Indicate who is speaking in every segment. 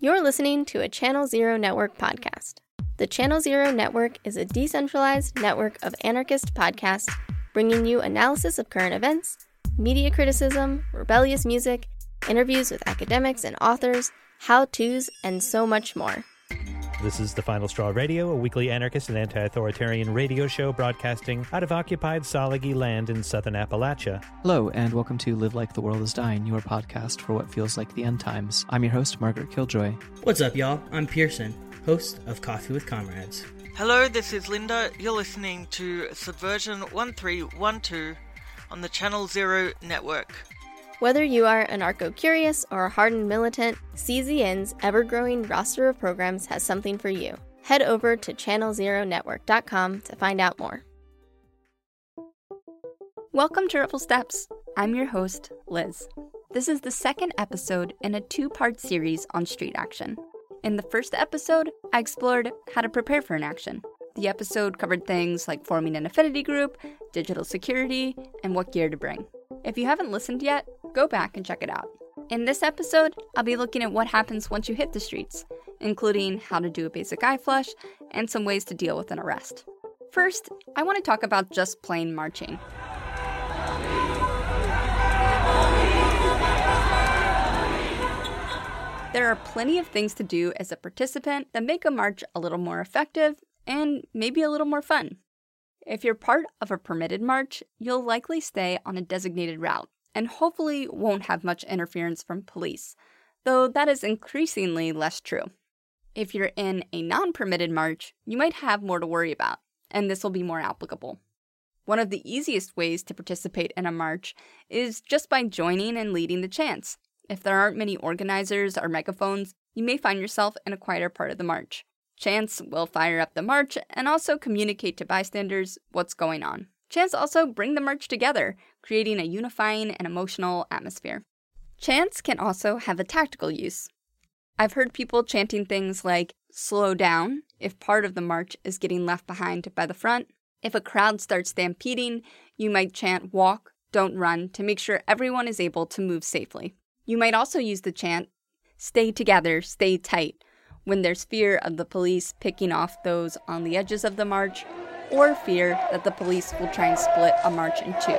Speaker 1: You're listening to a Channel Zero Network podcast. The Channel Zero Network is a decentralized network of anarchist podcasts bringing you analysis of current events, media criticism, rebellious music, interviews with academics and authors, how to's, and so much more.
Speaker 2: This is The Final Straw Radio, a weekly anarchist and anti authoritarian radio show broadcasting out of occupied Tsalagi land in southern Appalachia.
Speaker 3: Hello, and welcome to Live Like the World is Dying, your podcast for what feels like the end times. I'm your host, Margaret Killjoy.
Speaker 4: What's up, y'all? I'm Pearson, host of Coffee with Comrades.
Speaker 5: Hello, this is Linda. You're listening to Subversion 1312 on the Channel Zero network.
Speaker 1: Whether you are anarcho curious or a hardened militant, CZN's ever growing roster of programs has something for you. Head over to channelzeronetwork.com to find out more.
Speaker 6: Welcome to Ripple Steps. I'm your host, Liz. This is the second episode in a two part series on street action. In the first episode, I explored how to prepare for an action. The episode covered things like forming an affinity group, digital security, and what gear to bring. If you haven't listened yet, go back and check it out. In this episode, I'll be looking at what happens once you hit the streets, including how to do a basic eye flush and some ways to deal with an arrest. First, I want to talk about just plain marching. There are plenty of things to do as a participant that make a march a little more effective and maybe a little more fun. If you're part of a permitted march, you'll likely stay on a designated route and hopefully won't have much interference from police, though that is increasingly less true. If you're in a non permitted march, you might have more to worry about, and this will be more applicable. One of the easiest ways to participate in a march is just by joining and leading the chants. If there aren't many organizers or megaphones, you may find yourself in a quieter part of the march. Chants will fire up the march and also communicate to bystanders what's going on. Chants also bring the march together, creating a unifying and emotional atmosphere. Chants can also have a tactical use. I've heard people chanting things like slow down if part of the march is getting left behind by the front. If a crowd starts stampeding, you might chant walk, don't run to make sure everyone is able to move safely. You might also use the chant, stay together, stay tight, when there's fear of the police picking off those on the edges of the march, or fear that the police will try and split a march in two.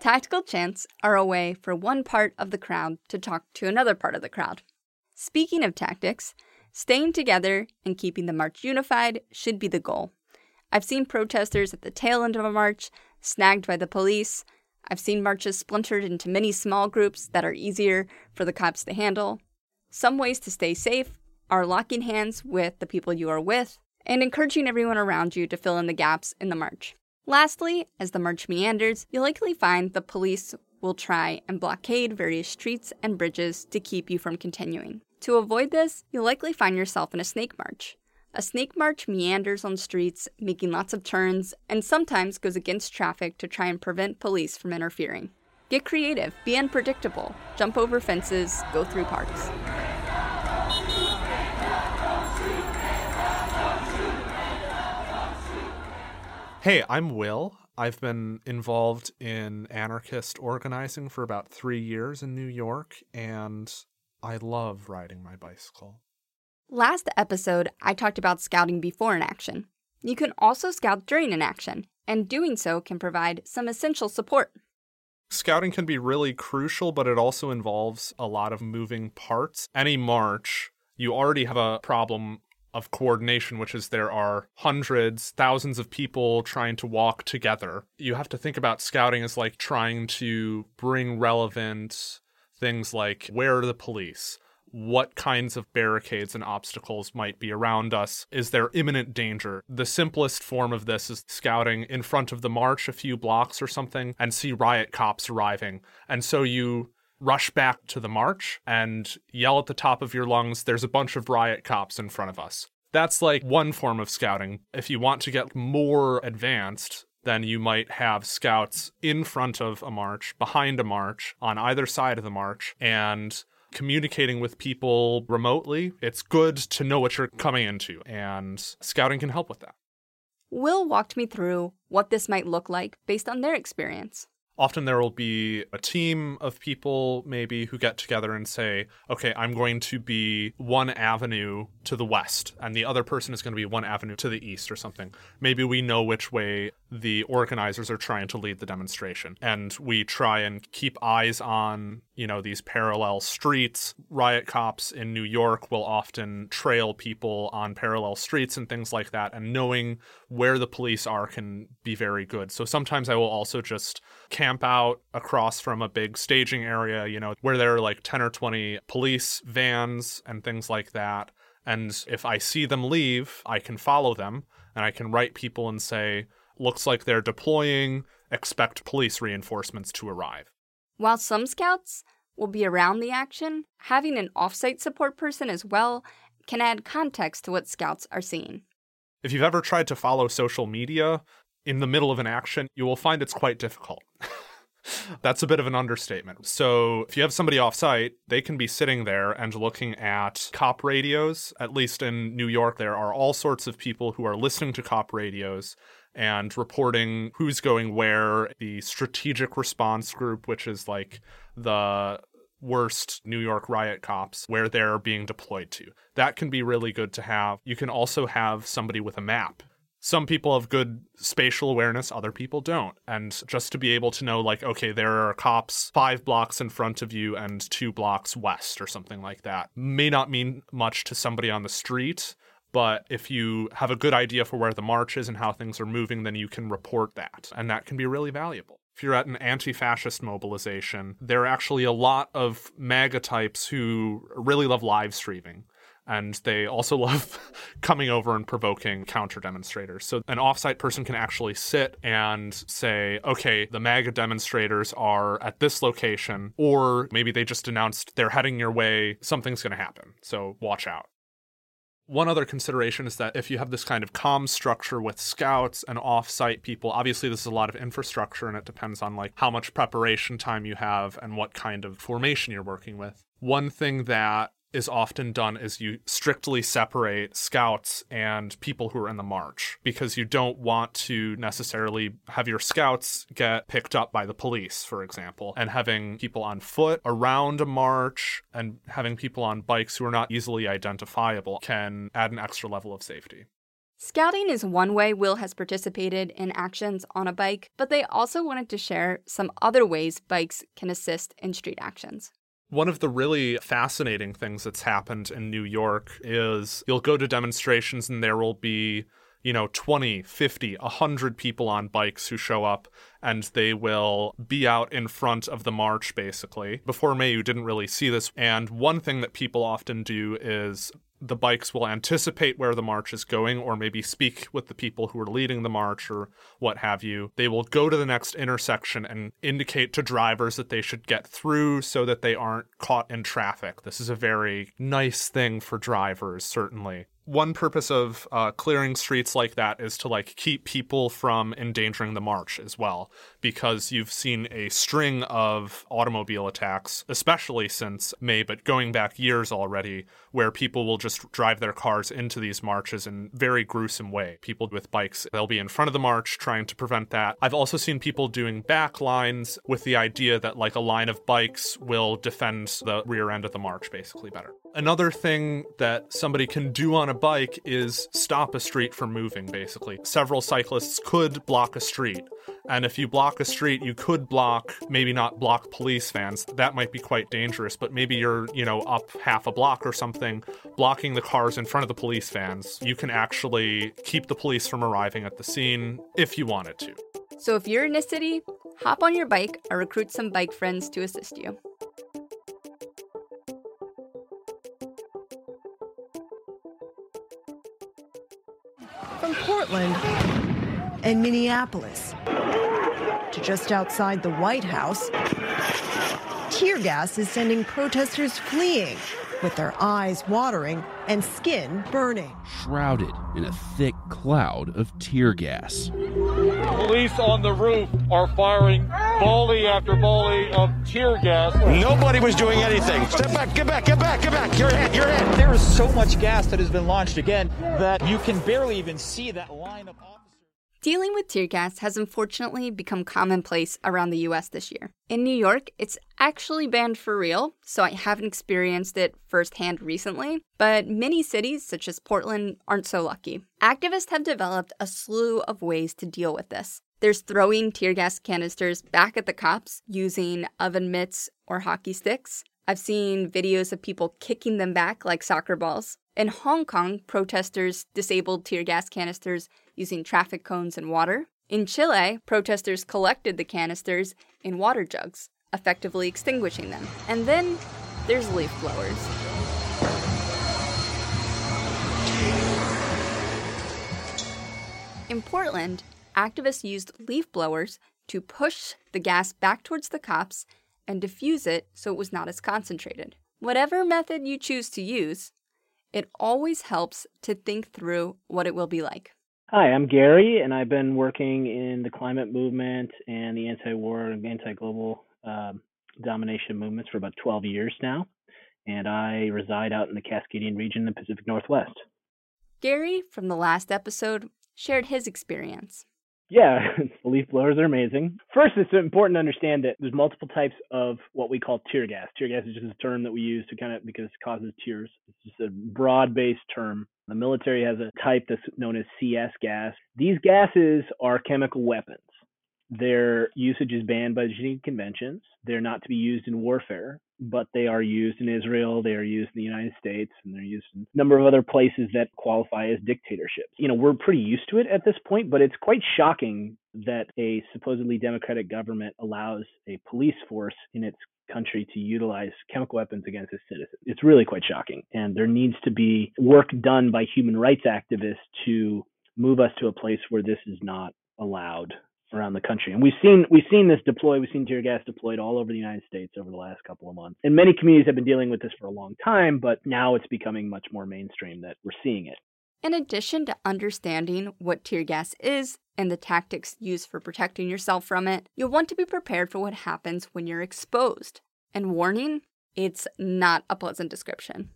Speaker 6: Tactical chants are a way for one part of the crowd to talk to another part of the crowd. Speaking of tactics, staying together and keeping the march unified should be the goal. I've seen protesters at the tail end of a march snagged by the police. I've seen marches splintered into many small groups that are easier for the cops to handle. Some ways to stay safe are locking hands with the people you are with and encouraging everyone around you to fill in the gaps in the march. Lastly, as the march meanders, you'll likely find the police will try and blockade various streets and bridges to keep you from continuing. To avoid this, you'll likely find yourself in a snake march. A snake march meanders on streets, making lots of turns, and sometimes goes against traffic to try and prevent police from interfering. Get creative, be unpredictable, jump over fences, go through parks.
Speaker 7: Hey, I'm Will. I've been involved in anarchist organizing for about three years in New York, and I love riding my bicycle.
Speaker 6: Last episode, I talked about scouting before an action. You can also scout during an action, and doing so can provide some essential support.
Speaker 7: Scouting can be really crucial, but it also involves a lot of moving parts. Any march, you already have a problem of coordination, which is there are hundreds, thousands of people trying to walk together. You have to think about scouting as like trying to bring relevant things like where are the police? What kinds of barricades and obstacles might be around us? Is there imminent danger? The simplest form of this is scouting in front of the march a few blocks or something and see riot cops arriving. And so you rush back to the march and yell at the top of your lungs, there's a bunch of riot cops in front of us. That's like one form of scouting. If you want to get more advanced, then you might have scouts in front of a march, behind a march, on either side of the march, and communicating with people remotely, it's good to know what you're coming into, and scouting can help with that.
Speaker 6: Will walked me through what this might look like based on their experience.
Speaker 7: Often there will be a team of people, maybe, who get together and say, okay, I'm going to be one avenue to the west, and the other person is going to be one avenue to the east or something. Maybe we know which way the organizers are trying to lead the demonstration, and we try and keep eyes on, you know, these parallel streets. Riot cops in New York will often trail people on parallel streets and things like that, and knowing where the police are can be very good. So sometimes I will also just camp out across from a big staging area, you know, where there are like 10 or 20 police vans and things like that. And if I see them leave, I can follow them and I can write people and say, looks like they're deploying, expect police reinforcements to arrive.
Speaker 6: While some scouts will be around the action, having an offsite support person as well can add context to what scouts are seeing.
Speaker 7: If you've ever tried to follow social media, in the middle of an action, you will find it's quite difficult. That's a bit of an understatement. So, if you have somebody offsite, they can be sitting there and looking at cop radios. At least in New York, there are all sorts of people who are listening to cop radios and reporting who's going where. The strategic response group, which is like the worst New York riot cops, where they're being deployed to. That can be really good to have. You can also have somebody with a map some people have good spatial awareness, other people don't. And just to be able to know, like, okay, there are cops five blocks in front of you and two blocks west or something like that may not mean much to somebody on the street. But if you have a good idea for where the march is and how things are moving, then you can report that. And that can be really valuable. If you're at an anti fascist mobilization, there are actually a lot of MAGA types who really love live streaming and they also love coming over and provoking counter demonstrators. So an offsite person can actually sit and say, okay, the MAGA demonstrators are at this location, or maybe they just announced they're heading your way, something's going to happen. So watch out. One other consideration is that if you have this kind of comm structure with scouts and off-site people, obviously this is a lot of infrastructure and it depends on like how much preparation time you have and what kind of formation you're working with. One thing that is often done is you strictly separate scouts and people who are in the march because you don't want to necessarily have your scouts get picked up by the police, for example, and having people on foot around a march and having people on bikes who are not easily identifiable can add an extra level of safety.
Speaker 6: Scouting is one way Will has participated in actions on a bike, but they also wanted to share some other ways bikes can assist in street actions.
Speaker 7: One of the really fascinating things that's happened in New York is you'll go to demonstrations and there will be, you know, 20, 50, 100 people on bikes who show up and they will be out in front of the march basically. Before May, you didn't really see this. And one thing that people often do is the bikes will anticipate where the march is going or maybe speak with the people who are leading the march or what have you. They will go to the next intersection and indicate to drivers that they should get through so that they aren't caught in traffic. This is a very nice thing for drivers, certainly one purpose of uh, clearing streets like that is to like keep people from endangering the march as well because you've seen a string of automobile attacks especially since may but going back years already where people will just drive their cars into these marches in very gruesome way people with bikes they'll be in front of the march trying to prevent that i've also seen people doing back lines with the idea that like a line of bikes will defend the rear end of the march basically better another thing that somebody can do on a bike is stop a street from moving, basically. Several cyclists could block a street. And if you block a street, you could block, maybe not block police vans. That might be quite dangerous, but maybe you're, you know, up half a block or something, blocking the cars in front of the police vans. You can actually keep the police from arriving at the scene if you wanted to.
Speaker 6: So if you're in a city, hop on your bike or recruit some bike friends to assist you.
Speaker 8: from Portland and Minneapolis to just outside the White House. Tear gas is sending protesters fleeing with their eyes watering and skin burning.
Speaker 9: Shrouded in a thick cloud of tear gas.
Speaker 10: Police on the roof are firing volley after volley of tear gas.
Speaker 11: Nobody was doing anything. Step back, get back, get back, get back. Your head, your head.
Speaker 12: There is so much gas that has been launched again that you can barely even see that line of officers.
Speaker 6: Dealing with tear gas has unfortunately become commonplace around the US this year. In New York, it's actually banned for real, so I haven't experienced it firsthand recently, but many cities, such as Portland, aren't so lucky. Activists have developed a slew of ways to deal with this. There's throwing tear gas canisters back at the cops using oven mitts or hockey sticks. I've seen videos of people kicking them back like soccer balls. In Hong Kong, protesters disabled tear gas canisters using traffic cones and water. In Chile, protesters collected the canisters in water jugs, effectively extinguishing them. And then there's leaf blowers. In Portland, activists used leaf blowers to push the gas back towards the cops and diffuse it so it was not as concentrated. Whatever method you choose to use, it always helps to think through what it will be like.
Speaker 13: Hi, I'm Gary, and I've been working in the climate movement and the anti war and anti global um, domination movements for about 12 years now. And I reside out in the Cascadian region in the Pacific Northwest.
Speaker 6: Gary, from the last episode, shared his experience.
Speaker 13: Yeah, leaf blowers are amazing. First, it's important to understand that there's multiple types of what we call tear gas. Tear gas is just a term that we use to kind of because it causes tears. It's just a broad-based term. The military has a type that's known as CS gas. These gases are chemical weapons. Their usage is banned by the Geneva Conventions. They're not to be used in warfare, but they are used in Israel, they are used in the United States, and they're used in a number of other places that qualify as dictatorships. You know, we're pretty used to it at this point, but it's quite shocking that a supposedly democratic government allows a police force in its country to utilize chemical weapons against its citizens. It's really quite shocking. And there needs to be work done by human rights activists to move us to a place where this is not allowed around the country. And we've seen we've seen this deploy. We've seen tear gas deployed all over the United States over the last couple of months. And many communities have been dealing with this for a long time, but now it's becoming much more mainstream that we're seeing it.
Speaker 6: In addition to understanding what tear gas is and the tactics used for protecting yourself from it, you'll want to be prepared for what happens when you're exposed. And warning, it's not a pleasant description.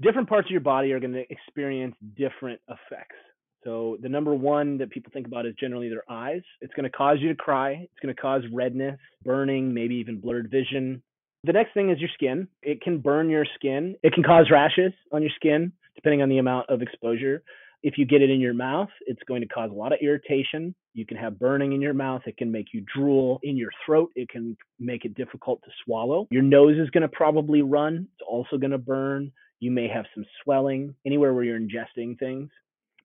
Speaker 13: Different parts of your body are going to experience different effects. So the number one that people think about is generally their eyes. It's going to cause you to cry. It's going to cause redness, burning, maybe even blurred vision. The next thing is your skin. It can burn your skin. It can cause rashes on your skin, depending on the amount of exposure. If you get it in your mouth, it's going to cause a lot of irritation. You can have burning in your mouth. It can make you drool in your throat. It can make it difficult to swallow. Your nose is going to probably run. It's also going to burn. You may have some swelling anywhere where you're ingesting things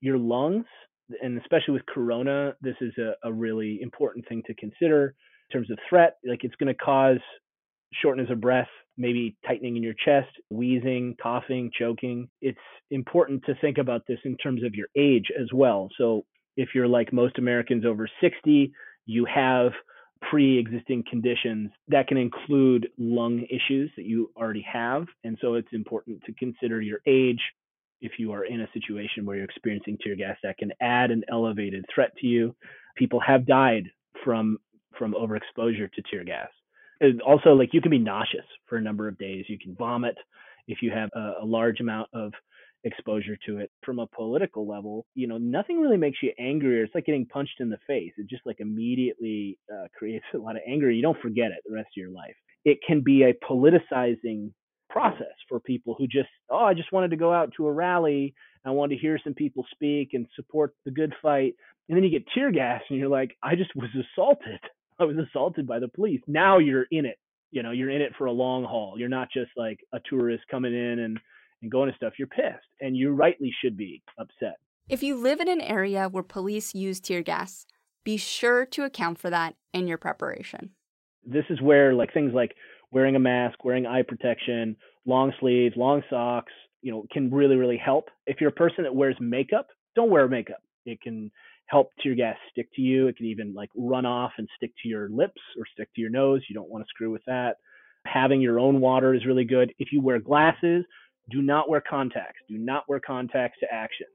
Speaker 13: your lungs, and especially with corona, this is a, a really important thing to consider in terms of threat. Like it's going to cause shortness of breath, maybe tightening in your chest, wheezing, coughing, choking. It's important to think about this in terms of your age as well. So if you're like most Americans over 60, you have pre-existing conditions that can include lung issues that you already have and so it's important to consider your age if you are in a situation where you're experiencing tear gas that can add an elevated threat to you. People have died from from overexposure to tear gas. Also, like you can be nauseous for a number of days. You can vomit if you have a, a large amount of exposure to it. From a political level, you know, nothing really makes you angrier. It's like getting punched in the face. It just like immediately uh, creates a lot of anger. You don't forget it the rest of your life. It can be a politicizing process for people who just oh i just wanted to go out to a rally i wanted to hear some people speak and support the good fight and then you get tear gas and you're like i just was assaulted i was assaulted by the police. Now you're in it. You know you're in it for a long haul. You're not just like a tourist coming in and and going to stuff. You're pissed and you rightly should be upset.
Speaker 6: If you live in an area where police use tear gas be sure to account for that in your preparation.
Speaker 13: This is where like things like wearing a mask, wearing eye protection, long sleeves, long socks, you know, can really, really help. If you're a person that wears makeup, don't wear makeup. It can help tear gas stick to you. It can even like run off and stick to your lips or stick to your nose. You don't want to screw with that. Having your own water is really good. If you wear glasses, do not wear contacts. Do not wear contacts to action.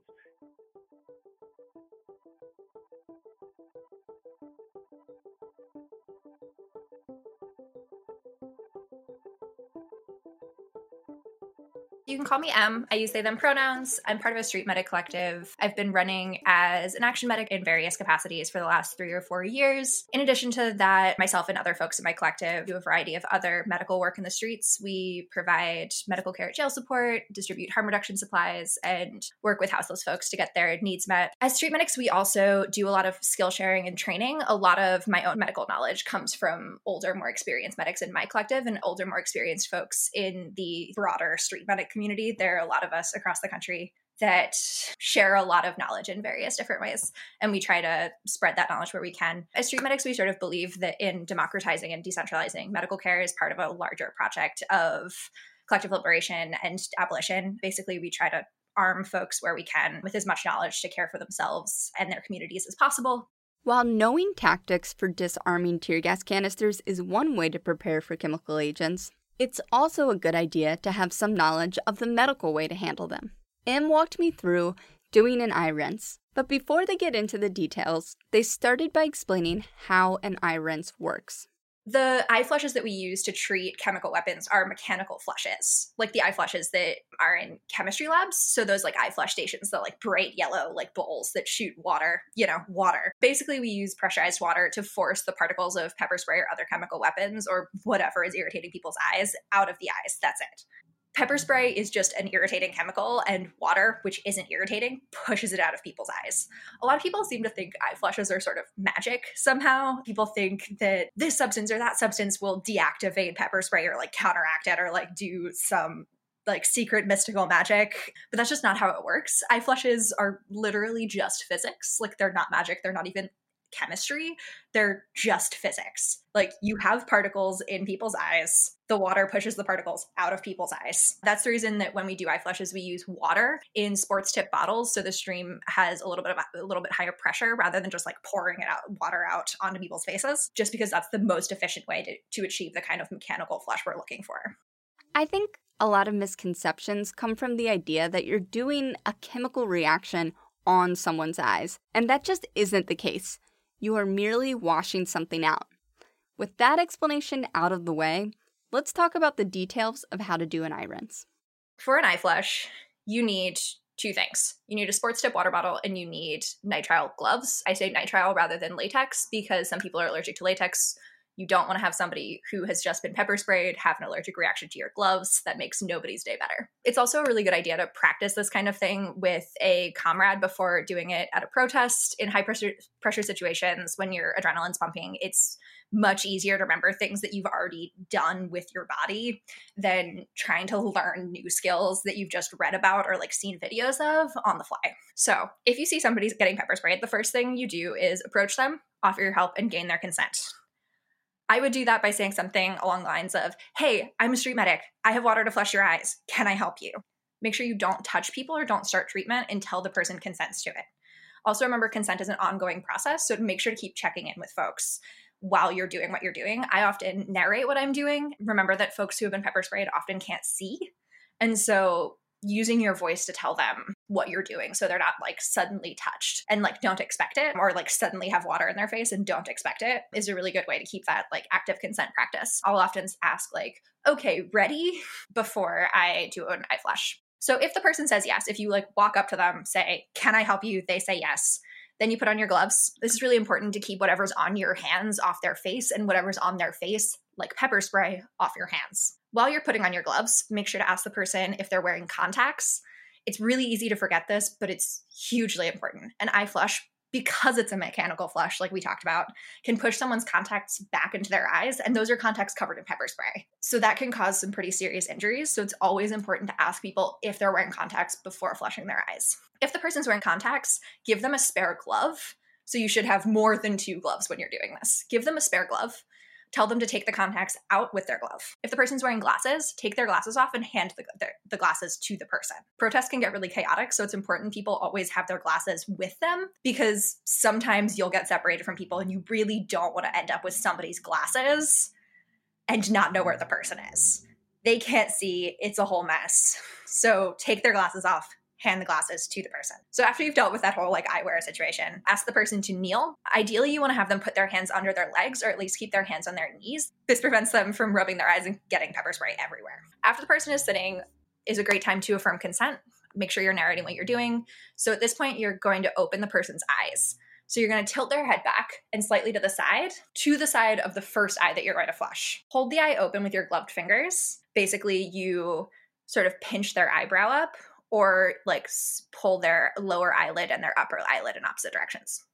Speaker 14: Can call me M. I use they, them pronouns. I'm part of a street medic collective. I've been running as an action medic in various capacities for the last three or four years. In addition to that, myself and other folks in my collective do a variety of other medical work in the streets. We provide medical care at jail support, distribute harm reduction supplies, and work with houseless folks to get their needs met. As street medics, we also do a lot of skill sharing and training. A lot of my own medical knowledge comes from older, more experienced medics in my collective and older, more experienced folks in the broader street medic community. There are a lot of us across the country that share a lot of knowledge in various different ways. And we try to spread that knowledge where we can. As street medics, we sort of believe that in democratizing and decentralizing medical care is part of a larger project of collective liberation and abolition. Basically, we try to arm folks where we can with as much knowledge to care for themselves and their communities as possible.
Speaker 6: While knowing tactics for disarming tear gas canisters is one way to prepare for chemical agents, it's also a good idea to have some knowledge of the medical way to handle them. M walked me through doing an eye rinse, but before they get into the details, they started by explaining how an eye rinse works.
Speaker 14: The eye flushes that we use to treat chemical weapons are mechanical flushes, like the eye flushes that are in chemistry labs. So those like eye flush stations, the like bright yellow like bowls that shoot water, you know, water. Basically, we use pressurized water to force the particles of pepper spray or other chemical weapons or whatever is irritating people's eyes out of the eyes. That's it pepper spray is just an irritating chemical and water which isn't irritating pushes it out of people's eyes. A lot of people seem to think eye flushes are sort of magic somehow. People think that this substance or that substance will deactivate pepper spray or like counteract it or like do some like secret mystical magic but that's just not how it works. Eye flushes are literally just physics. Like they're not magic. They're not even chemistry, they're just physics. Like you have particles in people's eyes, the water pushes the particles out of people's eyes. That's the reason that when we do eye flushes, we use water in sports tip bottles. So the stream has a little bit of a little bit higher pressure rather than just like pouring it out, water out onto people's faces, just because that's the most efficient way to, to achieve the kind of mechanical flush we're looking for.
Speaker 6: I think a lot of misconceptions come from the idea that you're doing a chemical reaction on someone's eyes, and that just isn't the case. You are merely washing something out. With that explanation out of the way, let's talk about the details of how to do an eye rinse.
Speaker 14: For an eye flush, you need two things. You need a sports tip water bottle and you need nitrile gloves. I say nitrile rather than latex because some people are allergic to latex. You don't want to have somebody who has just been pepper sprayed have an allergic reaction to your gloves. That makes nobody's day better. It's also a really good idea to practice this kind of thing with a comrade before doing it at a protest in high pressure pressure situations when your adrenaline's pumping. It's much easier to remember things that you've already done with your body than trying to learn new skills that you've just read about or like seen videos of on the fly. So, if you see somebody's getting pepper sprayed, the first thing you do is approach them, offer your help, and gain their consent. I would do that by saying something along the lines of, Hey, I'm a street medic. I have water to flush your eyes. Can I help you? Make sure you don't touch people or don't start treatment until the person consents to it. Also, remember consent is an ongoing process, so make sure to keep checking in with folks while you're doing what you're doing. I often narrate what I'm doing. Remember that folks who have been pepper sprayed often can't see. And so using your voice to tell them what you're doing so they're not like suddenly touched and like don't expect it or like suddenly have water in their face and don't expect it is a really good way to keep that like active consent practice. I'll often ask like, "Okay, ready?" before I do an eye flush. So if the person says yes, if you like walk up to them, say, "Can I help you?" they say yes. Then you put on your gloves. This is really important to keep whatever's on your hands off their face and whatever's on their face, like pepper spray, off your hands. While you're putting on your gloves, make sure to ask the person if they're wearing contacts. It's really easy to forget this, but it's hugely important. An eye flush, because it's a mechanical flush, like we talked about, can push someone's contacts back into their eyes, and those are contacts covered in pepper spray. So that can cause some pretty serious injuries. So it's always important to ask people if they're wearing contacts before flushing their eyes. If the person's wearing contacts, give them a spare glove. So you should have more than two gloves when you're doing this. Give them a spare glove tell them to take the contacts out with their glove. If the person's wearing glasses, take their glasses off and hand the, the, glasses to the person. Protests can get really chaotic, so it's important people always have their glasses with them because sometimes you'll get separated from people and you really don't want to end up with somebody's glasses and not know where the person is. They can't see, it's a whole mess. So take their glasses off, hand the glasses to the person. So after you've dealt with that whole like eyewear situation, ask the person to kneel. Ideally, you want to have them put their hands under their legs or at least keep their hands on their knees. This prevents them from rubbing their eyes and getting pepper spray everywhere. After the person is sitting, is a great time to affirm consent. Make sure you're narrating what you're doing. So at this point, you're going to open the person's eyes. So you're going to tilt their head back and slightly to the side, to the side of the first eye that you're going to flush. Hold the eye open with your gloved fingers. Basically, you sort of pinch their eyebrow up or like pull their lower eyelid and their upper eyelid in opposite directions.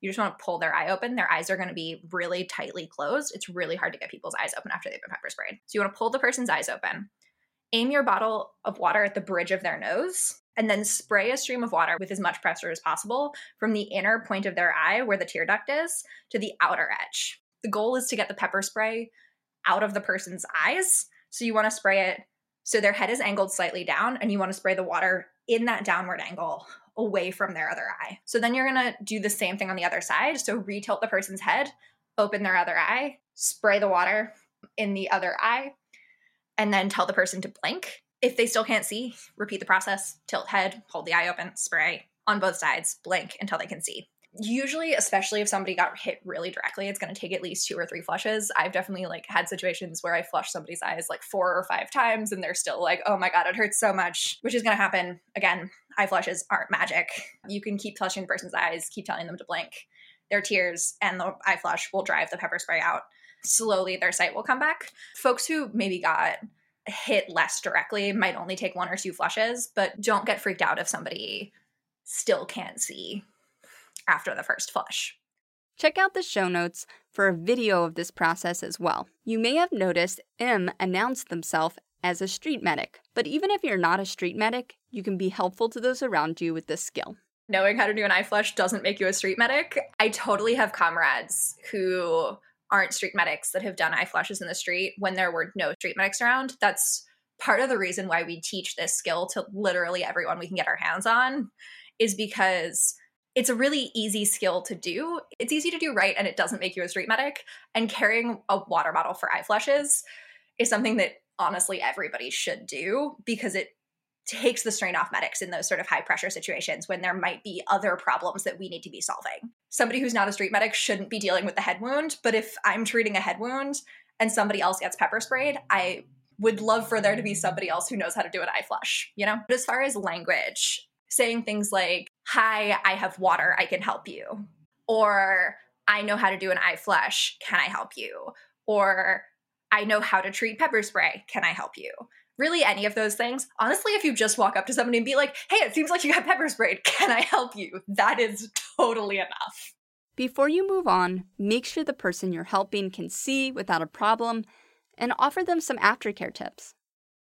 Speaker 14: You just want to pull their eye open. Their eyes are going to be really tightly closed. It's really hard to get people's eyes open after they've been pepper sprayed. So you want to pull the person's eyes open, aim your bottle of water at the bridge of their nose, and then spray a stream of water with as much pressure as possible from the inner point of their eye where the tear duct is to the outer edge. The goal is to get the pepper spray out of the person's eyes. So you want to spray it so their head is angled slightly down and you want to spray the water in that downward angle away from their other eye. So then you're going to do the same thing on the other side. So retilt the person's head, open their other eye, spray the water in the other eye, and then tell the person to blink. If they still can't see, repeat the process, tilt head, hold the eye open, spray on both sides, blink until they can see usually especially if somebody got hit really directly it's going to take at least two or three flushes. I've definitely like had situations where i flush somebody's eyes like four or five times and they're still like oh my god it hurts so much which is going to happen. Again eye flushes aren't magic. You can keep flushing the person's eyes keep telling them to blink their tears and the eye flush will drive the pepper spray out. Slowly their sight will come back. Folks who maybe got hit less directly might only take one or two flushes but don't get freaked out if somebody still can't see after the first flush.
Speaker 6: Check out the show notes for a video of this process as well. You may have noticed M announced themselves as a street medic, but even if you're not a street medic, you can be helpful to those around you with this skill.
Speaker 14: Knowing how to do an eye flush doesn't make you a street medic. I totally have comrades who aren't street medics that have done eye flushes in the street when there were no street medics around. That's part of the reason why we teach this skill to literally everyone we can get our hands on is because it's a really easy skill to do. It's easy to do right and it doesn't make you a street medic. And carrying a water bottle for eye flushes is something that honestly everybody should do because it takes the strain off medics in those sort of high pressure situations when there might be other problems that we need to be solving. Somebody who's not a street medic shouldn't be dealing with the head wound, but if I'm treating a head wound and somebody else gets pepper sprayed, I would love for there to be somebody else who knows how to do an eye flush, you know? But as far as language, saying things like, Hi, I have water, I can help you. Or I know how to do an eye flush, can I help you? Or I know how to treat pepper spray, can I help you? Really, any of those things. Honestly, if you just walk up to somebody and be like, hey, it seems like you got pepper sprayed, can I help you? That is totally enough.
Speaker 6: Before you move on, make sure the person you're helping can see without a problem and offer them some aftercare tips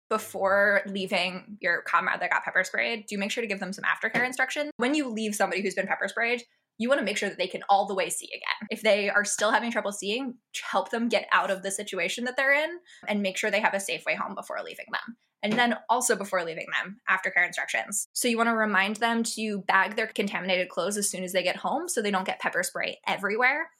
Speaker 14: before leaving your comrade that got pepper sprayed, do make sure to give them some aftercare instructions. When you leave somebody who's been pepper sprayed, you want to make sure that they can all the way see again. If they are still having trouble seeing, help them get out of the situation that they're in and make sure they have a safe way home before leaving them. And then also before leaving them, aftercare instructions. So you want to remind them to bag their contaminated clothes as soon as they get home so they don't get pepper spray everywhere.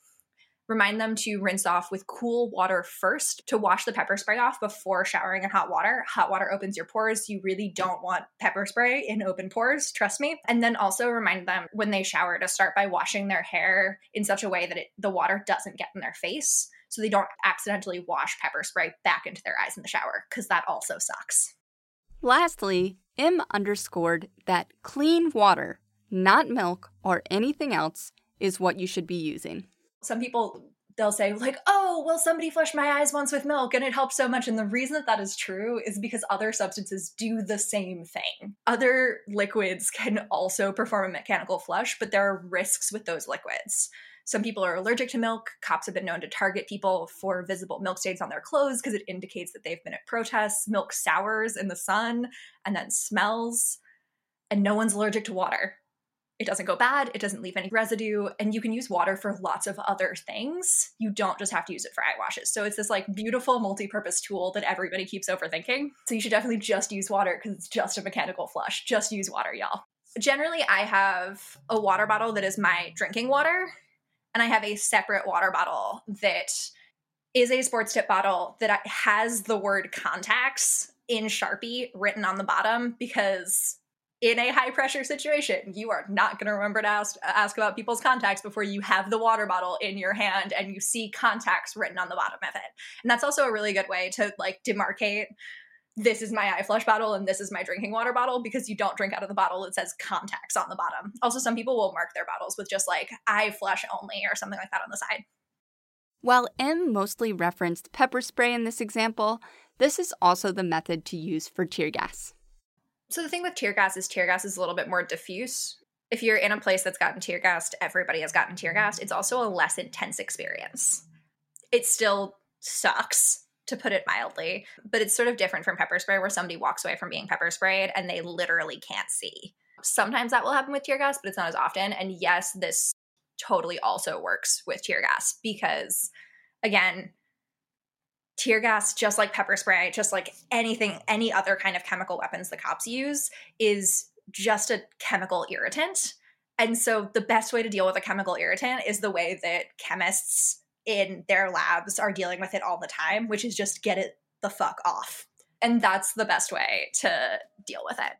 Speaker 14: Remind them to rinse off with cool water first to wash the pepper spray off before showering in hot water. Hot water opens your pores. You really don't want pepper spray in open pores, trust me. And then also remind them when they shower to start by washing their hair in such a way that it, the water doesn't get in their face so they don't accidentally wash pepper spray back into their eyes in the shower because that also sucks.
Speaker 6: Lastly, M underscored that clean water, not milk or anything else, is what you should be using
Speaker 14: some people they'll say like oh well somebody flushed my eyes once with milk and it helped so much. And the reason that that is true is because other substances do the same thing. Other liquids can also perform a mechanical flush but there are risks with those liquids. Some people are allergic to milk. Cops have been known to target people for visible milk stains on their clothes because it indicates that they've been at protests. Milk sours in the sun and then smells and no one's allergic to water it doesn't go bad, it doesn't leave any residue, and you can use water for lots of other things. You don't just have to use it for eye washes. So it's this like beautiful multi-purpose tool that everybody keeps overthinking. So you should definitely just use water because it's just a mechanical flush. Just use water, y'all. Generally, I have a water bottle that is my drinking water, and I have a separate water bottle that is a sports tip bottle that has the word contacts in Sharpie written on the bottom because in a high pressure situation, you are not going to remember to ask, ask about people's contacts before you have the water bottle in your hand and you see contacts written on the bottom of it. And that's also a really good way to like demarcate this is my eye flush bottle and this is my drinking water bottle because you don't drink out of the bottle that says contacts on the bottom. Also, some people will mark their bottles with just like eye flush only or something like that on the side.
Speaker 6: While M mostly referenced pepper spray in this example, this is also the method to use for tear gas.
Speaker 14: So the thing with tear gas is tear gas is a little bit more diffuse. If you're in a place that's gotten tear gassed, everybody has gotten tear gassed. It's also a less intense experience. It still sucks, to put it mildly, but it's sort of different from pepper spray where somebody walks away from being pepper sprayed and they literally can't see. Sometimes that will happen with tear gas, but it's not as often. And yes, this totally also works with tear gas because, again, tear gas, just like pepper spray, just like anything, any other kind of chemical weapons the cops use, is just a chemical irritant. And so the best way to deal with a chemical irritant is the way that chemists in their labs are dealing with it all the time, which is just get it the fuck off. And that's the best way to deal with it.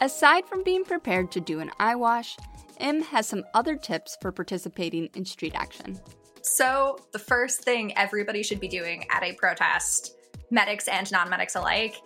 Speaker 6: Aside from being prepared to do an eye wash, M has some other tips for participating in street action.
Speaker 14: So, the first thing everybody should be doing at a protest, medics and non medics alike,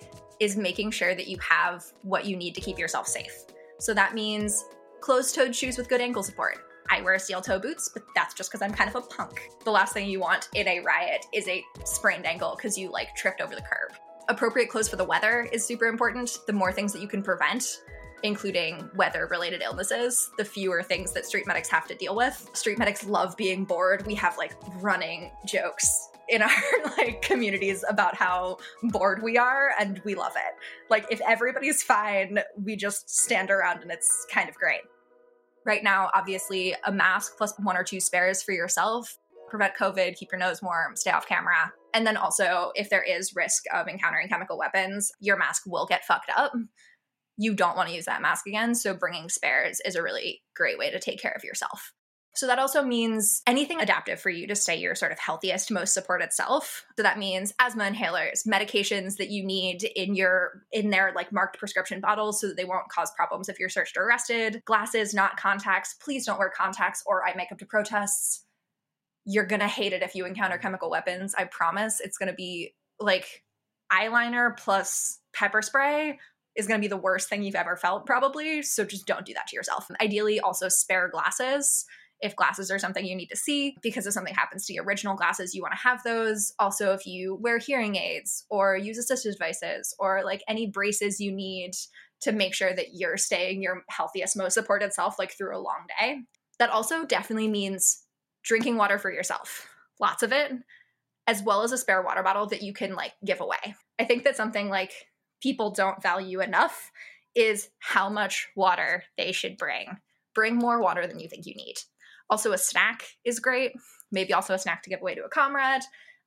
Speaker 14: is making sure that you have what you need to keep yourself safe. So, that means closed toed shoes with good ankle support. I wear steel toe boots, but that's just because I'm kind of a punk. The last thing you want in a riot is a sprained ankle because you like tripped over the curb. Appropriate clothes for the weather is super important. The more things that you can prevent, including weather related illnesses, the fewer things that street medics have to deal with. Street medics love being bored. We have like running jokes in our like communities about how bored we are and we love it. Like if everybody's fine, we just stand around and it's kind of great. Right now, obviously, a mask plus one or two spares for yourself. Prevent COVID, keep your nose warm, stay off camera. And then also, if there is risk of encountering chemical weapons, your mask will get fucked up you don't want to use that mask again. So bringing spares is a really great way to take care of yourself. So that also means anything adaptive for you to stay your sort of healthiest, most supported self. So that means asthma inhalers, medications that you need in your in their like marked prescription bottles so that they won't cause problems if you're searched or arrested. Glasses, not contacts. Please don't wear contacts or eye makeup to protests. You're gonna hate it if you encounter chemical weapons. I promise. It's gonna be like eyeliner plus pepper spray is going to be the worst thing you've ever felt, probably. So just don't do that to yourself. Ideally, also spare glasses. If glasses are something you need to see because if something happens to your original glasses, you want to have those. Also, if you wear hearing aids or use assistive devices or like any braces you need to make sure that you're staying your healthiest, most supported self, like through a long day. That also definitely means drinking water for yourself, lots of it, as well as a spare water bottle that you can like give away. I think that something like people don't value enough is how much water they should bring. Bring more water than you think you need. Also, a snack is great. Maybe also a snack to give away to a comrade.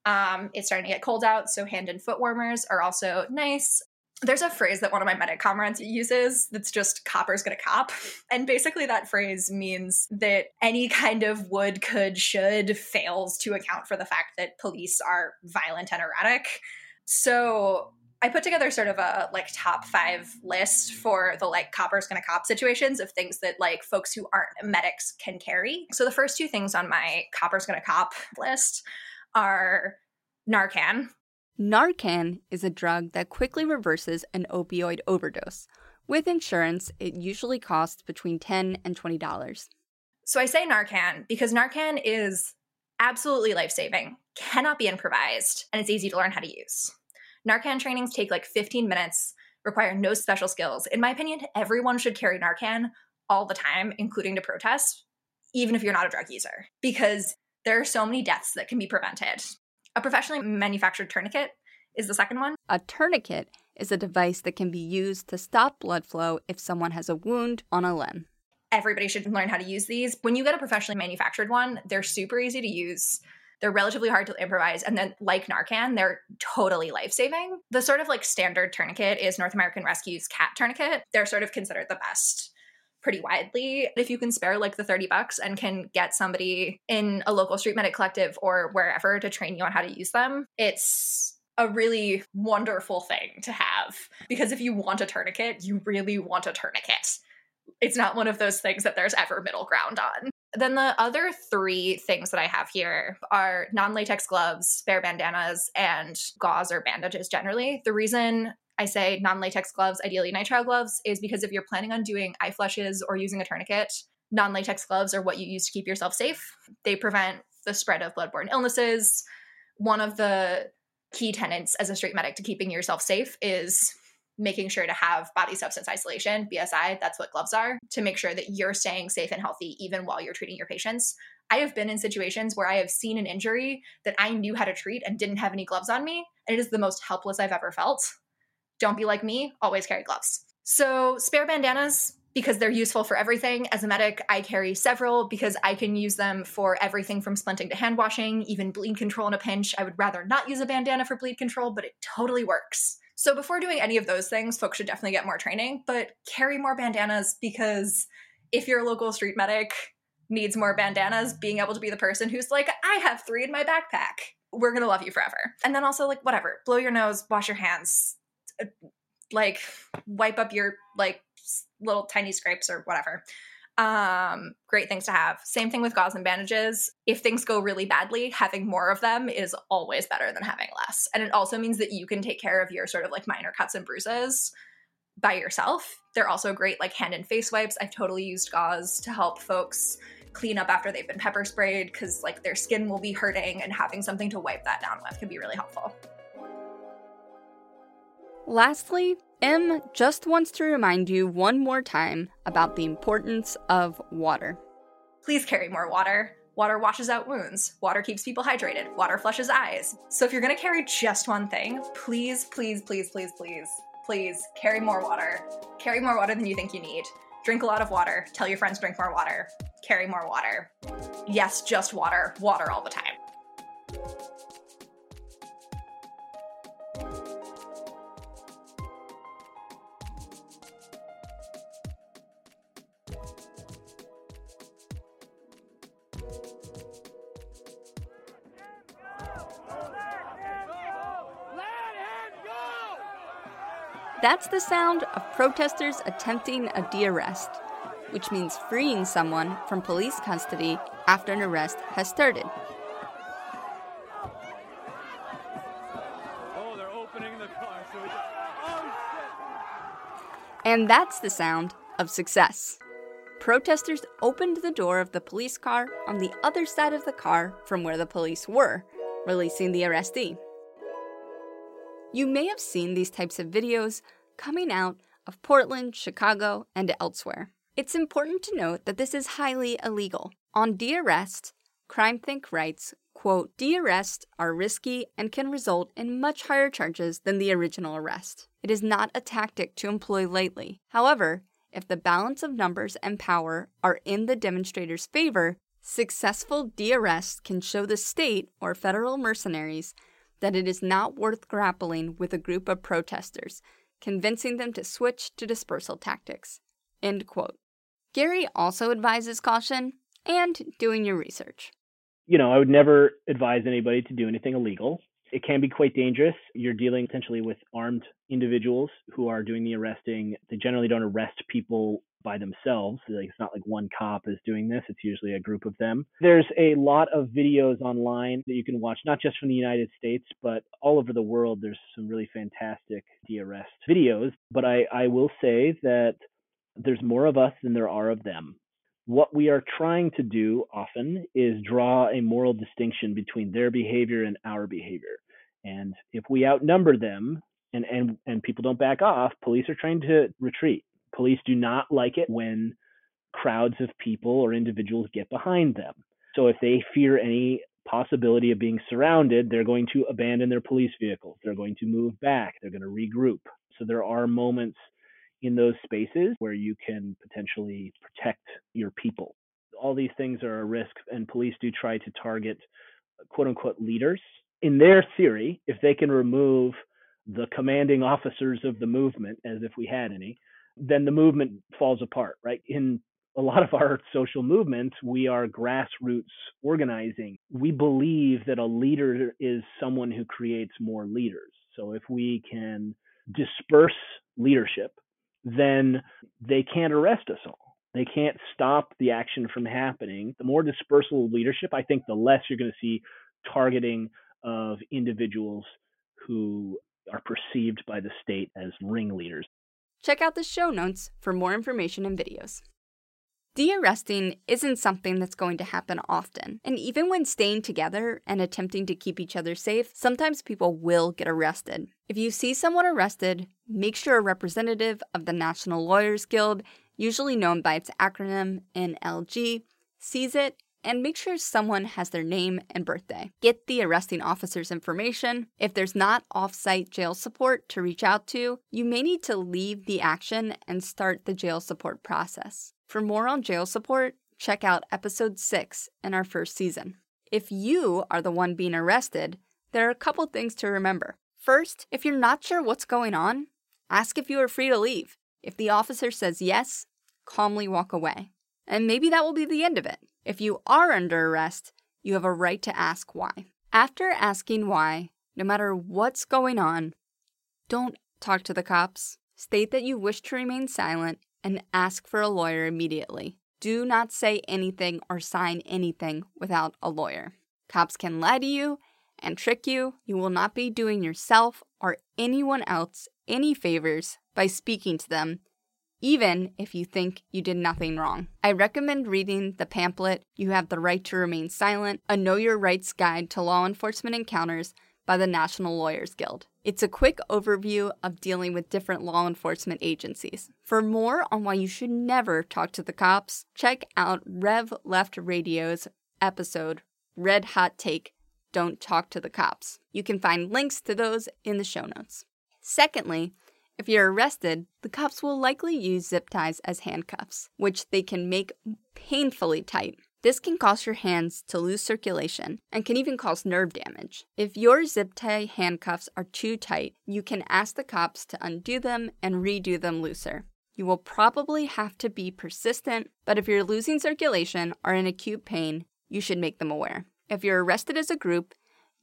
Speaker 14: Um, it's starting to get cold out, so hand and foot warmers are also nice. There's a phrase that one of my medic comrades uses that's just copper's gonna cop. And basically, that phrase means that any kind of would, could, should fails to account for the fact that police are violent and erratic. So I put together sort of a like top five list for the like copper's gonna cop situations of things that like folks who aren't medics can carry. So the first two things on my copper's gonna cop list are Narcan.
Speaker 6: Narcan is a drug that quickly reverses an opioid overdose. With insurance, it usually costs between 10 and $20.
Speaker 14: So I say Narcan because Narcan is absolutely life saving, cannot be improvised, and it's easy to learn how to use. Narcan trainings take like 15 minutes, require no special skills. In my opinion, everyone should carry Narcan all the time, including to protests, even if you're not a drug user, because there are so many deaths that can be prevented. A professionally manufactured tourniquet is the second one.
Speaker 6: A tourniquet is a device that can be used to stop blood flow if someone has a wound on a limb.
Speaker 14: Everybody should learn how to use these. When you get a professionally manufactured one, they're super easy to use. They're relatively hard to improvise. And then, like Narcan, they're totally life saving. The sort of like standard tourniquet is North American Rescue's CAT tourniquet. They're sort of considered the best pretty widely. If you can spare like the 30 bucks and can get somebody in a local street medic collective or wherever to train you on how to use them, it's a really wonderful thing to have. Because if you want a tourniquet, you really want a tourniquet. It's not one of those things that there's ever middle ground on. Then the other three things that I have here are non latex gloves, spare bandanas, and gauze or bandages generally. The reason I say non latex gloves, ideally nitrile gloves, is because if you're planning on doing eye flushes or using a tourniquet, non latex gloves are what you use to keep yourself safe. They prevent the spread of bloodborne illnesses. One of the key tenets as a street medic to keeping yourself safe is making sure to have body substance isolation, BSI, that's what gloves are, to make sure that you're staying safe and healthy even while you're treating your patients. I have been in situations where I have seen an injury that I knew how to treat and didn't have any gloves on me, and it is the most helpless I've ever felt. Don't be like me, always carry gloves. So, spare bandanas, because they're useful for everything. As a medic, I carry several because I can use them for everything from splinting to hand washing, even bleed control in a pinch. I would rather not use a bandana for bleed control, but it totally works. So before doing any of those things, folks should definitely get more training, but carry more bandanas because if your local street medic needs more bandanas, being able to be the person who's like, I have three in my backpack, we're gonna love you forever. And then also, like, whatever, blow your nose, wash your hands, uh, like, wipe up your, like, little tiny scrapes or whatever. Um, great things to have. Same thing with gauze and bandages. If things go really badly, having more of them is always better than having less. And it also means that you can take care of your sort of like minor cuts and bruises by yourself. They're also great like hand and face wipes. I've totally used gauze to help folks clean up after they've been pepper sprayed because like their skin will be hurting and having something to wipe that down with can be really helpful.
Speaker 6: Lastly, M just wants to remind you one more time about the importance of water.
Speaker 14: Please carry more water. Water washes out wounds. Water keeps people hydrated. Water flushes eyes. So if you're gonna carry just one thing, please, please, please, please, please, please carry more water. Carry more water than you think you need. Drink a lot of water. Tell your friends drink more water. Carry more water. Yes, just water. Water all the time.
Speaker 6: That's the sound of protesters attempting a de-arrest, which means freeing someone from police custody after an arrest has started. And that's the sound of success. Protesters opened the door of the police car on the other side of the car from where the police were, releasing the arrestee. You may have seen these types of videos coming out of Portland, Chicago, and elsewhere. It's important to note that this is highly illegal. On de-arrest, CrimethInc writes, quote, de-arrests are risky and can result in much higher charges than the original arrest. It is not a tactic to employ lightly. However, if the balance of numbers and power are in the demonstrator's favor, successful de-arrests can show the state or federal mercenaries that it is not worth grappling with a group of protesters, convincing them to switch to dispersal tactics. End quote. Gary also advises caution and doing your research.
Speaker 13: You know, I would never advise anybody to do anything illegal. It can be quite dangerous. You're dealing essentially with armed individuals who are doing the arresting. They generally don't arrest people by themselves. Like it's not like one cop is doing this. It's usually a group of them. There's a lot of videos online that you can watch, not just from the United States, but all over the world. There's some really fantastic de-arrest videos. But I, I will say that there's more of us than there are of them. What we are trying to do often is draw a moral distinction between their behavior and our behavior. And if we outnumber them and, and, and people don't back off, police are trying to retreat Police do not like it when crowds of people or individuals get behind them. So if they fear any possibility of being surrounded, they're going to abandon their police vehicles. They're going to move back. They're going to regroup. So there are moments in those spaces where you can potentially protect your people. All these things are a risk, and police do try to target quote unquote leaders. In their theory, if they can remove the commanding officers of the movement, as if we had any, then the movement falls apart, right? In a lot of our social movements, we are grassroots organizing. We believe that a leader is someone who creates more leaders. So if we can disperse leadership, then they can't arrest us all. They can't stop the action from happening. The more dispersal of leadership, I think the less you're going to see targeting of individuals who are perceived by the state as ringleaders.
Speaker 6: Check out the show notes for more information and videos. De-arresting isn't something that's going to happen often. And even when staying together and attempting to keep each other safe, sometimes people will get arrested. If you see someone arrested, make sure a representative of the National Lawyers Guild, usually known by its acronym NLG, sees it and make sure someone has their name and birthday. Get the arresting officer's information. If there's not off-site jail support to reach out to, you may need to leave the action and start the jail support process. For more on jail support, check out episode 6 in our first season. If you are the one being arrested, there are a couple things to remember. First, if you're not sure what's going on, ask if you are free to leave. If the officer says yes, calmly walk away. And maybe that will be the end of it. If you are under arrest, you have a right to ask why. After asking why, no matter what's going on, don't talk to the cops. State that you wish to remain silent and ask for a lawyer immediately. Do not say anything or sign anything without a lawyer. Cops can lie to you and trick you. You will not be doing yourself or anyone else any favors by speaking to them even if you think you did nothing wrong. I recommend reading the pamphlet, You Have the Right to Remain Silent, a Know Your Rights Guide to Law Enforcement Encounters by the National Lawyers Guild. It's a quick overview of dealing with different law enforcement agencies. For more on why you should never talk to the cops, check out Rev Left Radio's episode, Red Hot Take Don't Talk to the Cops. You can find links to those in the show notes. Secondly, if you're arrested, the cops will likely use zip ties as handcuffs, which they can make painfully tight. This can cause your hands to lose circulation and can even cause nerve damage. If your zip tie handcuffs are too tight, you can ask the cops to undo them and redo them looser. You will probably have to be persistent, but if you're losing circulation or in acute pain, you should make them aware. If you're arrested as a group,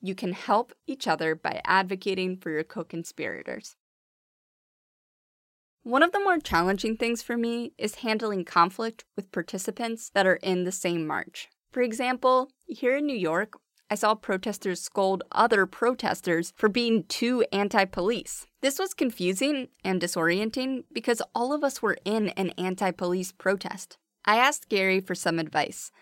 Speaker 6: you can help each other by advocating for your co conspirators. One of the more challenging things for me is handling conflict with participants that are in the same march. For example, here in New York, I saw protesters scold other protesters for being too anti police. This was confusing and disorienting because all of us were in an anti police protest. I asked Gary for some advice.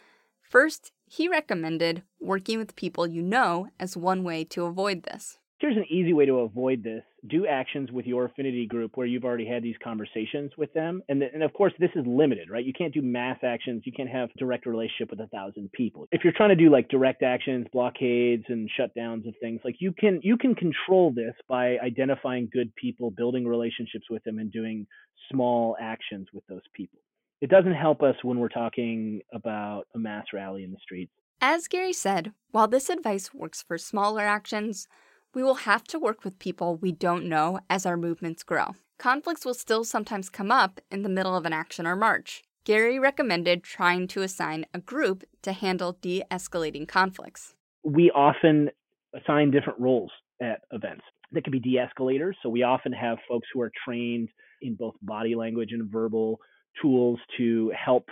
Speaker 6: First, he recommended working with people you know as one way to avoid this
Speaker 13: here's an easy way to avoid this. Do actions with your affinity group where you've already had these conversations with them. And, and of course this is limited right? You can't do mass actions. You can't have direct relationship with a thousand people. If you're trying to do like direct actions blockades and shutdowns of things like you can you can control this by identifying good people building relationships with them and doing small actions with those people. It doesn't help us when we're talking about a mass rally in the streets.
Speaker 6: As Gary said, while this advice works for smaller actions, we will have to work with people we don't know as our movements grow. Conflicts will still sometimes come up in the middle of an action or march. Gary recommended trying to assign a group to handle de escalating conflicts.
Speaker 13: We often assign different roles at events. That could be de escalators. So we often have folks who are trained in both body language and verbal tools to help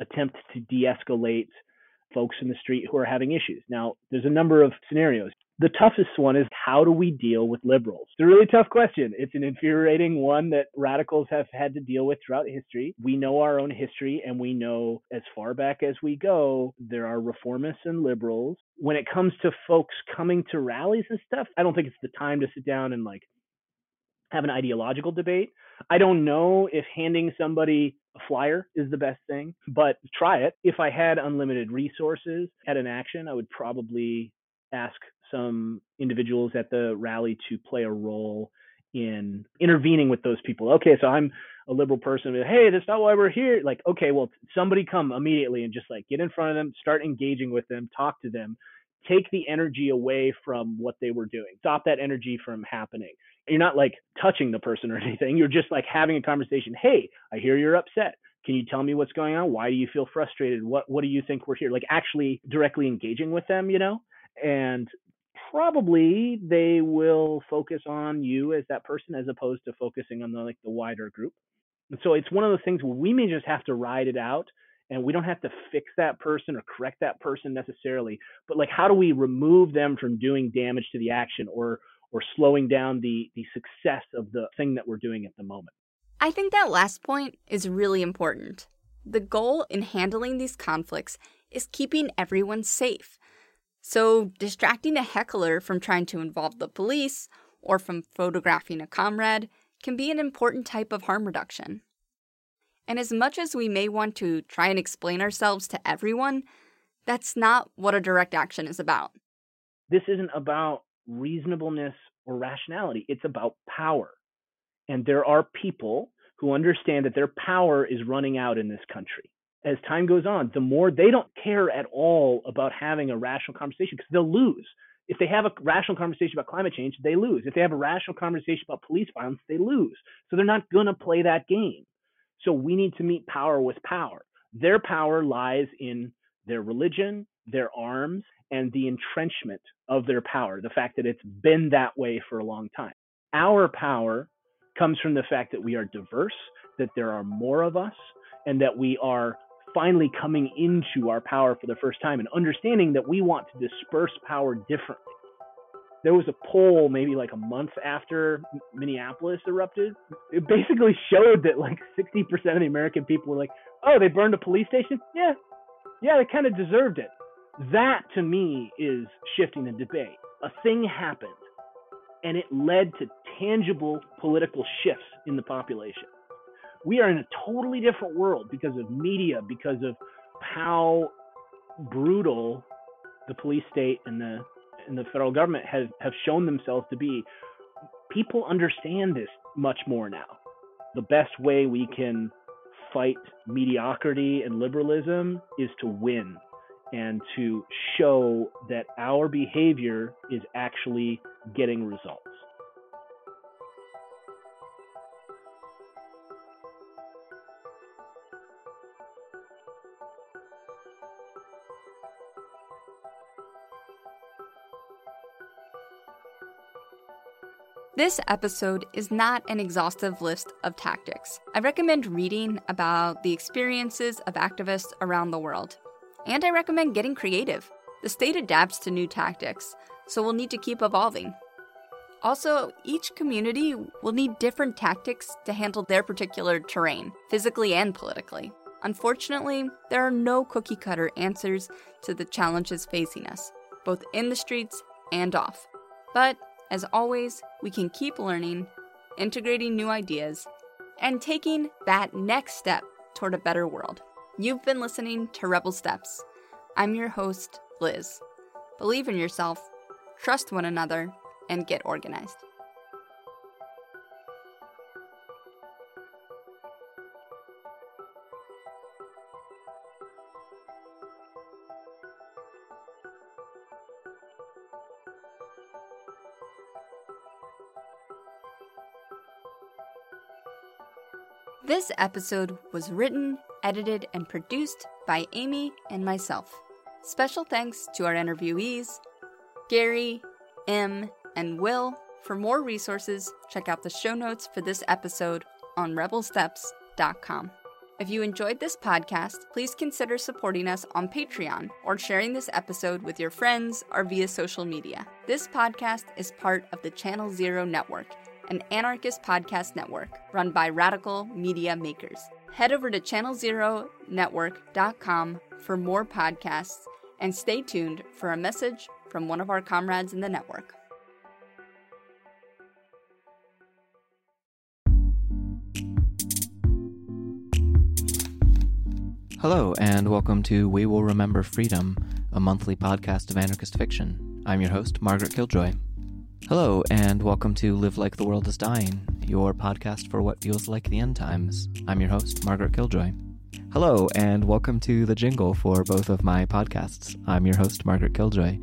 Speaker 13: attempt to de escalate folks in the street who are having issues. Now, there's a number of scenarios. The toughest one is how do we deal with liberals? It's a really tough question. It's an infuriating one that radicals have had to deal with throughout history. We know our own history and we know as far back as we go, there are reformists and liberals. When it comes to folks coming to rallies and stuff, I don't think it's the time to sit down and like have an ideological debate. I don't know if handing somebody a flyer is the best thing, but try it. If I had unlimited resources at an action, I would probably ask some individuals at the rally to play a role in intervening with those people. Okay, so I'm a liberal person. Hey, that's not why we're here. Like, okay, well, somebody come immediately and just like get in front of them, start engaging with them, talk to them, take the energy away from what they were doing, stop that energy from happening. You're not like touching the person or anything. You're just like having a conversation. Hey, I hear you're upset. Can you tell me what's going on? Why do you feel frustrated? What What do you think we're here? Like actually directly engaging with them, you know, and probably they will focus on you as that person as opposed to focusing on the like the wider group And so it's one of those things where we may just have to ride it out and we don't have to fix that person or correct that person necessarily but like how do we remove them from doing damage to the action or or slowing down the the success of the thing that we're doing at the moment
Speaker 6: I think that last point is really important. The goal in handling these conflicts is keeping everyone safe. So, distracting a heckler from trying to involve the police or from photographing a comrade can be an important type of harm reduction. And as much as we may want to try and explain ourselves to everyone, that's not what a direct action is about.
Speaker 13: this isn't about reasonableness or rationality it's about power and there are people who understand that their power is running out in this country as time goes on the more they don't care at all about having a rational conversation because they'll lose. If they have a rational conversation about climate change they lose. If they have a rational conversation about police violence they lose. So they're not going to play that game. So we need to meet power with power. Their power lies in their religion their arms and the entrenchment of their power the fact that it's been that way for a long time. Our power comes from the fact that we are diverse, that there are more of us, and that we are finally coming into our power for the first time and understanding that we want to disperse power differently. There was a poll maybe like a month after Minneapolis erupted. It basically showed that like 60% of the American people were like, oh, they burned a police station? Yeah. Yeah, they kind of deserved it. That to me is shifting the debate. A thing happened and it led to tangible political shifts in the population. We are in a totally different world because of media, because of how brutal the police state and the and the federal government have, have shown themselves to be. People understand this much more now. The best way we can fight mediocrity and liberalism is to win and to show that our behavior is actually getting results.
Speaker 6: This episode is not an exhaustive list of tactics. I recommend reading about the experiences of activists around the world. And I recommend getting creative. The state adapts to new tactics, so we'll need to keep evolving. Also, each community will need different tactics to handle their particular terrain, physically and politically. Unfortunately, there are no cookie cutter answers to the challenges facing us, both in the streets and off. But, as always, we can keep learning, integrating new ideas, and taking that next step toward a better world. You've been listening to Rebel Steps. I'm your host, Liz. Believe in yourself, trust one another, and get organized. This episode was written, edited, and produced by Amy and myself. Special thanks to our interviewees, Gary, M, and Will. For more resources, check out the show notes for this episode on rebelsteps.com. If you enjoyed this podcast, please consider supporting us on Patreon or sharing this episode with your friends or via social media. This podcast is part of the Channel Zero Network, an anarchist podcast network run by radical media makers. Head over to channelzeronetwork.com for more podcasts and stay tuned for a message from one of our comrades in the network.
Speaker 3: Hello, and welcome to We Will Remember Freedom, a monthly podcast of anarchist fiction. I'm your host, Margaret Killjoy. Hello, and welcome to Live Like the World is Dying, your podcast for what feels like the end times. I'm your host, Margaret Killjoy. Hello, and welcome to the jingle for both of my podcasts. I'm your host, Margaret Killjoy.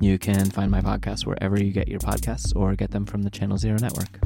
Speaker 3: You can find my podcasts wherever you get your podcasts or get them from the Channel Zero Network.